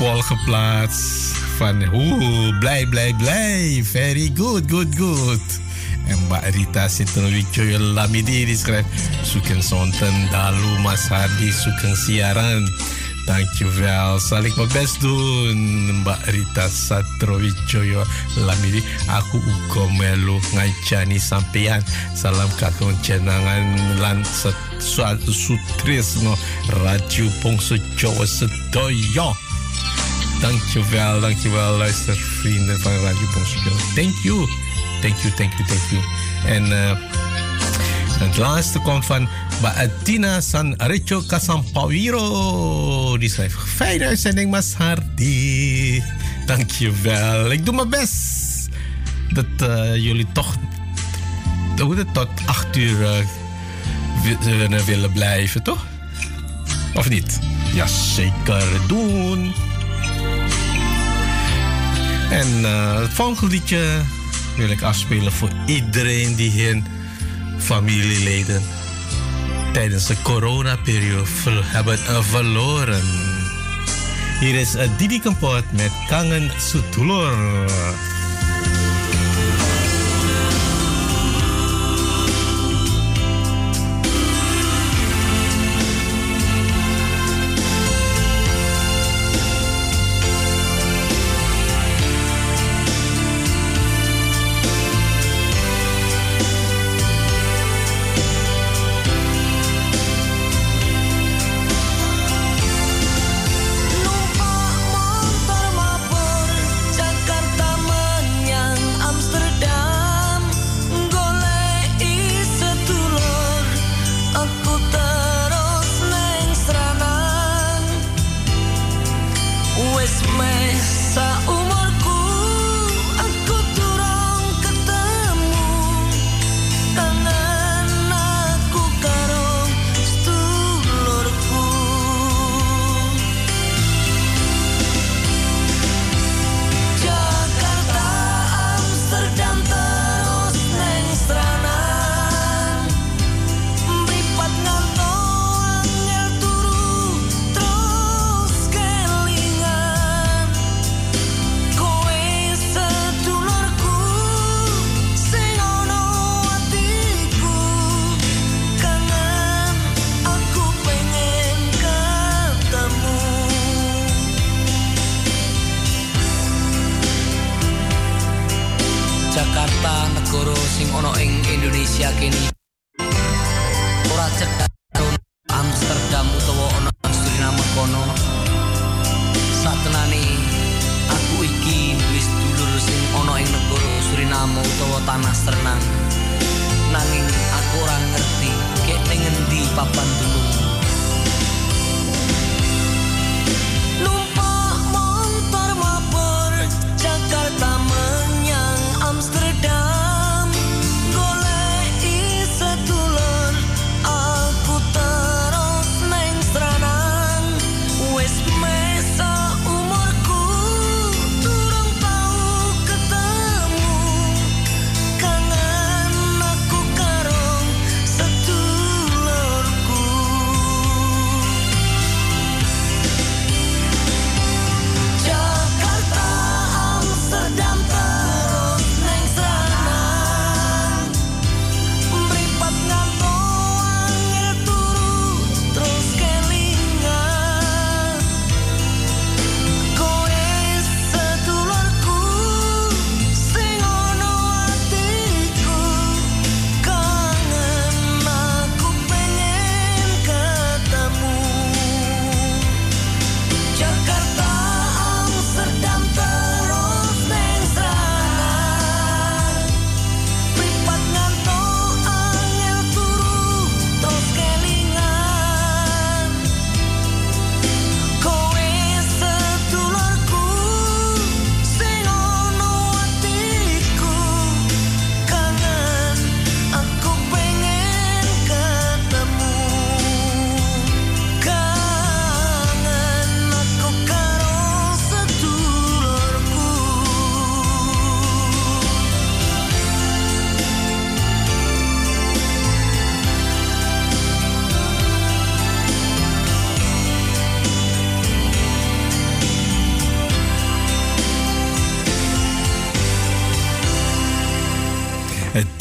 uh, geplaatst. Van, oeh, blij, blij, blij. Very good, good, good. En Rita Sintrowijoyo Lamidi die schrijft... Zoeken zonten dalu Mas Hardi, siaran. Dankjewel, zal ik mijn best doen. Mbak Rita Satrowijoyo Lamidi. Aku ugo melu ngajani sampean. Salam kakong jenangan lan suatu sutris no Radio Pongso Jawa Sedoyo. Dankjewel, dankjewel luistervrienden van Radio Pongso Jawa. Thank you. Thank you, thank you, thank you. En uh, het laatste komt van Baatina San Richo Casampawiro. Die schrijft, fijne uitzending, Hardy. Dankjewel. Ik doe mijn best. Dat uh, jullie toch tot acht uur uh, willen blijven, toch? Of niet? Ja, zeker doen. En uh, het volgende liedje wil ik afspelen voor iedereen die hun familieleden tijdens de coronaperiode hebben verloren. Hier is Didi Kempot met Kangen Sutulor.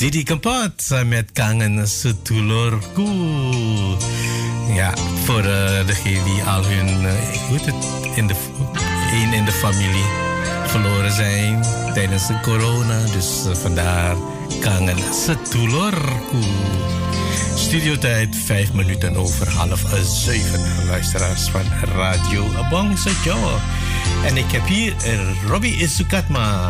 Didi Kempot met Kangen Setulorku. Ja, voor eh, degene die al hun, heet het, in de, een in de familie verloren zijn tijdens de corona. Dus eh, vandaar Kangen Setulorku. Studiotijd 5 minuten over half zeven. Luisteraars van Radio Abong Jawa. En ik heb hier Robbie Isukatma.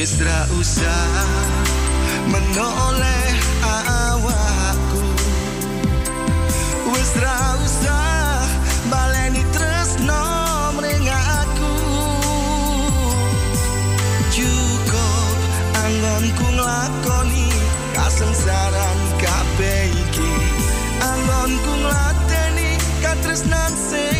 Wis ra usah menoleh awakku. Wis ra usah baleni tresno mring aku. Cukup anggonku nglakoni kasengsaran kabeh iki. Anggonku nglateni katresnan sing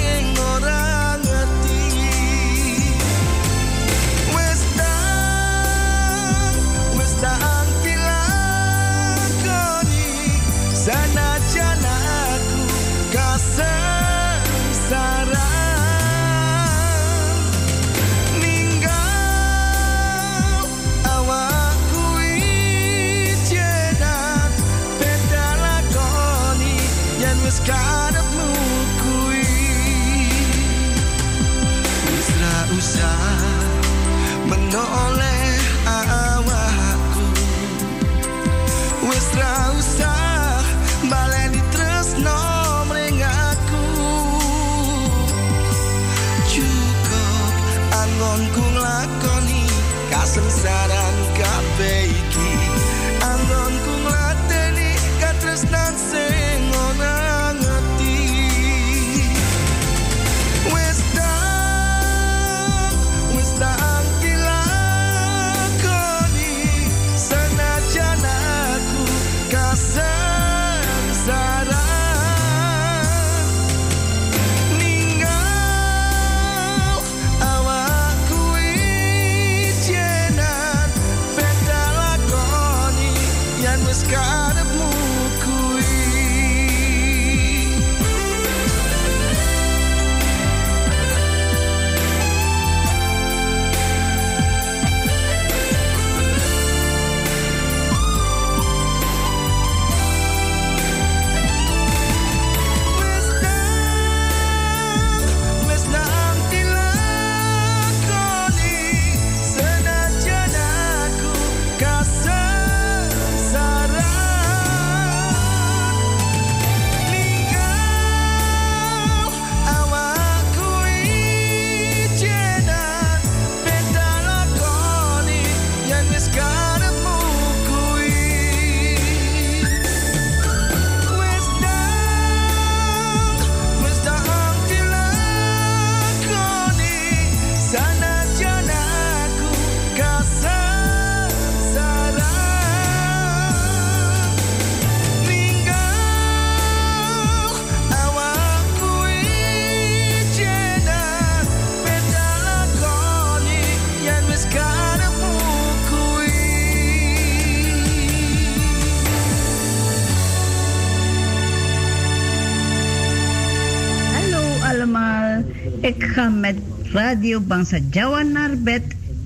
Radio Bangsa Jawa naar bed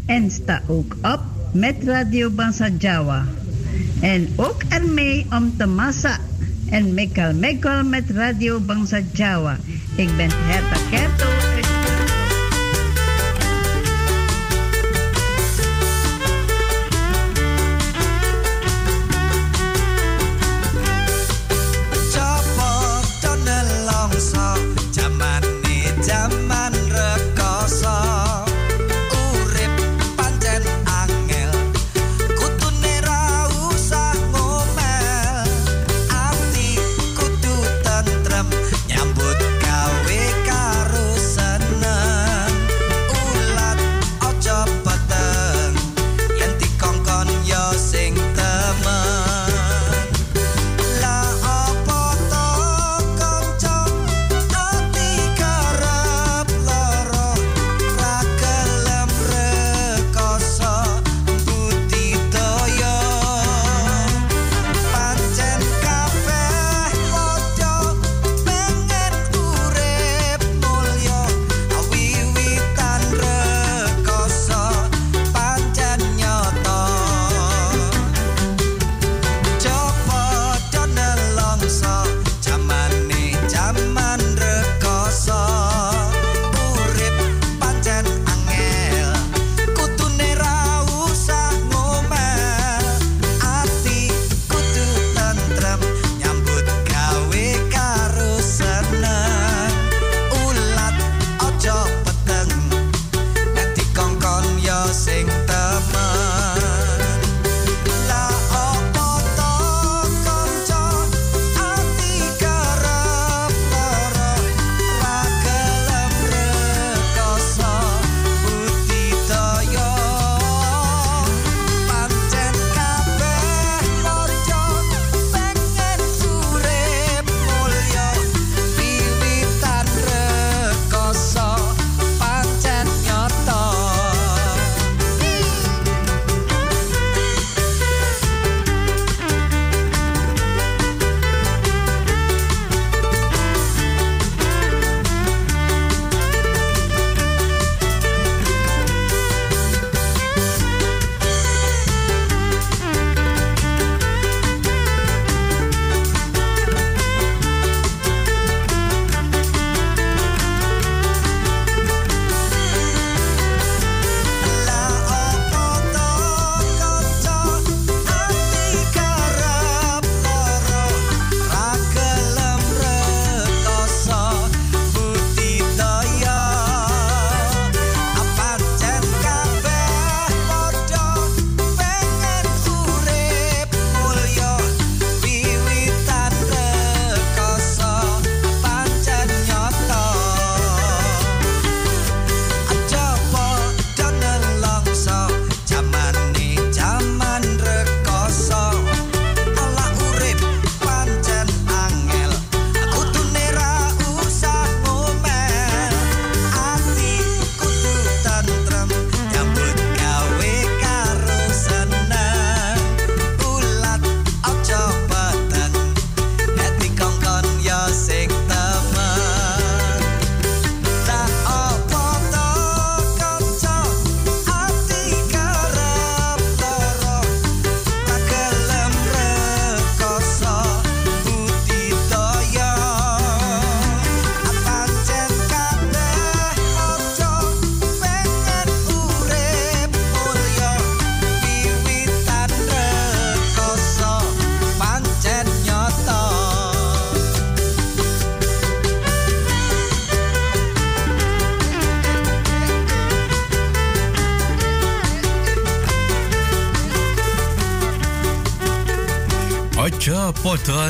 en sta ook op met Radio Bangsa Jawa. En ook ermee om te massa en mekal mekal met Radio Bangsa Jawa. Ik ben Herta Kerto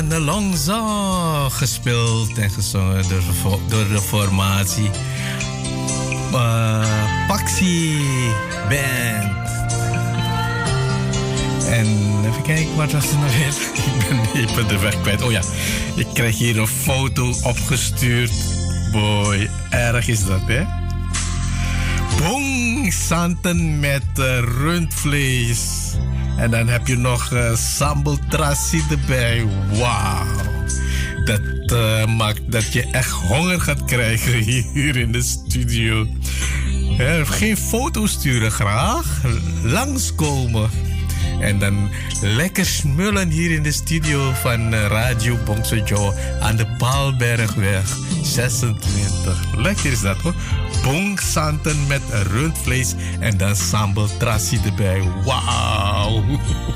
Nelongza. Gespeeld en gezongen door, de door de formatie uh, Paxi Band. En even kijken, wat was er nog weer? Ik ben even de weg kwijt. Oh ja, ik krijg hier een foto opgestuurd. Boy, erg is dat, hè? Bong santen met eh, rundvlees. En dan heb je nog uh, sambal erbij. Wauw. Dat eh, maakt dat je echt honger gaat krijgen hier in de studio. Hè, geen foto sturen graag. Langskomen. En dan lekker smullen hier in de studio van eh, Radio Bongsojo aan de Paalbergweg 26. Lekker is dat hoor. Bongsanten met rundvlees en dan sambal trassi erbij. Wauw. Tchau.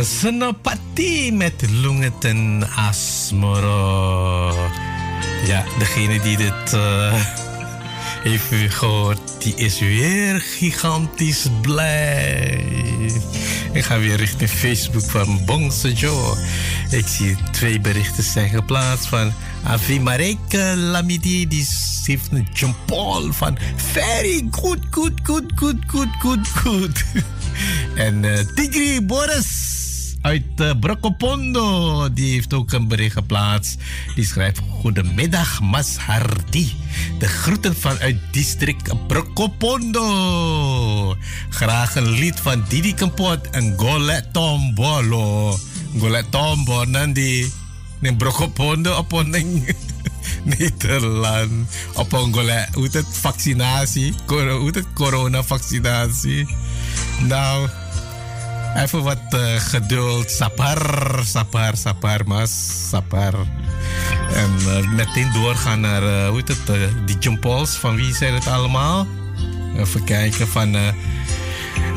Senopati met Lungeten Asmoro. Ja, degene die dit eh, heeft gehoord, die is weer gigantisch blij. Ik ga weer richting Facebook van Bongse Joe. Ik zie twee berichten zijn geplaatst van Avi Mareke Lamidi. Die heeft een Jean Paul van very good, good, good, good, good, good, good. En eh, Tigri Boris uit uh, Brokopondo, die heeft ook een bericht geplaatst. Die schrijft: Goedemiddag, Mas. De groeten vanuit district Brokopondo. Graag een lied van Didi Kempot en Gole Tombolo. Gole Tombo, Nandi. Neng Brokopondo op Nederland. Op een gole, hoe het, vaccinatie. Hoe het, corona-vaccinatie. Nou, even wat eh, geduld. Sapar, sapar, sapar, mas, sapar. En eh, meteen doorgaan naar, eh, hoe heet het, die John. Van wie zijn het allemaal? Even kijken van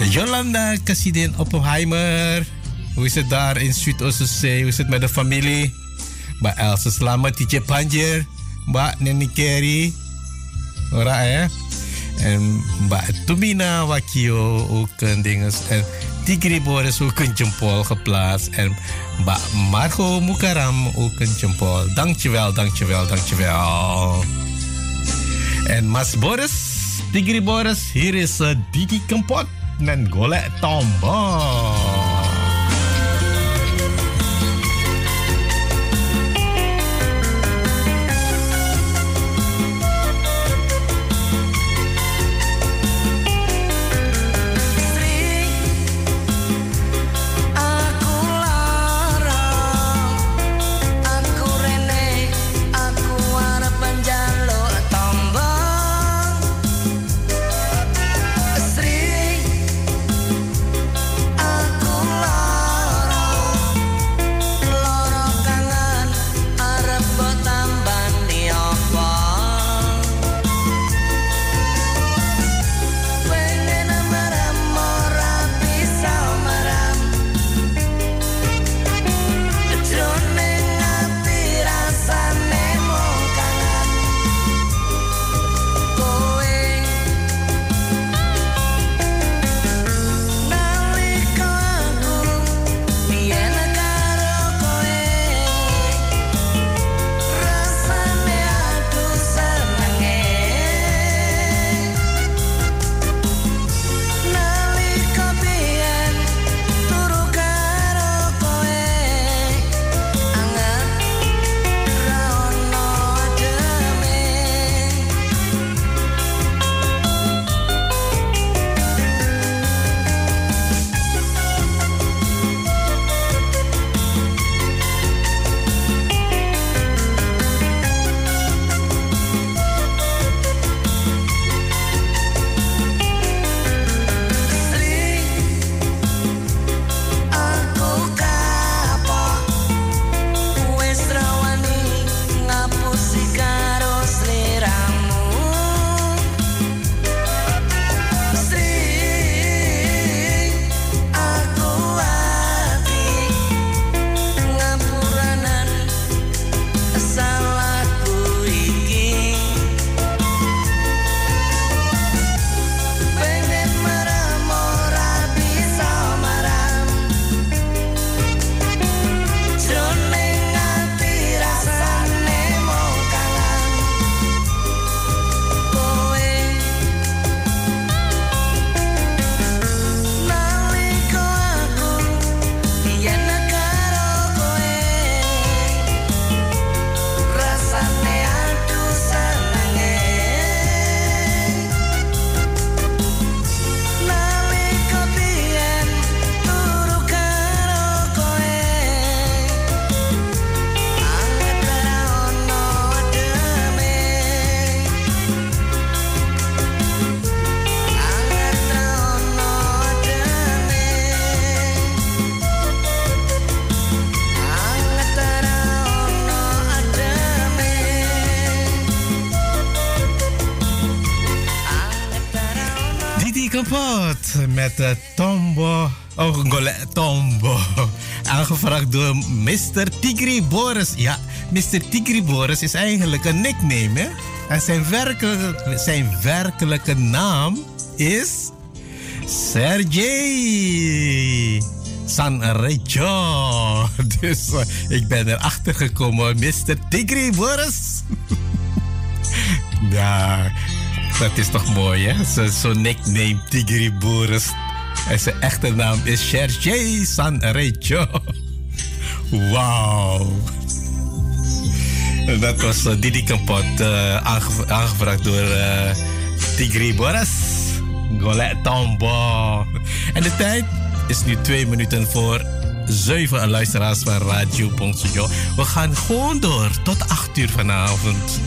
Jolanda Cassidin Oppenheimer. Hoe is het daar in Zuid-Oostenzee? Hoe is het met de familie? Mbak Elsa Selamat, Tietje Panjer. Mbak Neni Kerry. Ora ya. En Mbak Tumina Wakio ook een dinges. En Tigri Boris ook een jempol geplaatst. En Marco Mukaram ook een jempol. Dankjewel, dankjewel, dankjewel. En Mas Boris, Tigri Boris, hier is uh, Didi Kempot en Gole met de Tombo. Oh, Ngole Tombo. Aangevraagd door Mr. Tigri Boris. Ja, Mr. Tigri Boris is eigenlijk een nickname, hè? En zijn werkelijke, zijn werkelijke naam is Sergej Sanrejo. Dus eh, ik ben erachter gekomen, Mr. Tigri Boris. ja, dat is toch mooi, hè? Zo'n zo nickname Tigri Boris. En zijn echte naam is Sergej Sanrejo. Wauw. En Dat was eh, Didi Kampot, eh, aangev- aangevraagd door eh, Tigri Boris. Golet Tombo. En de tijd is nu twee minuten voor zeven luisteraars van Radio Bongsojo. We gaan gewoon door tot acht uur vanavond.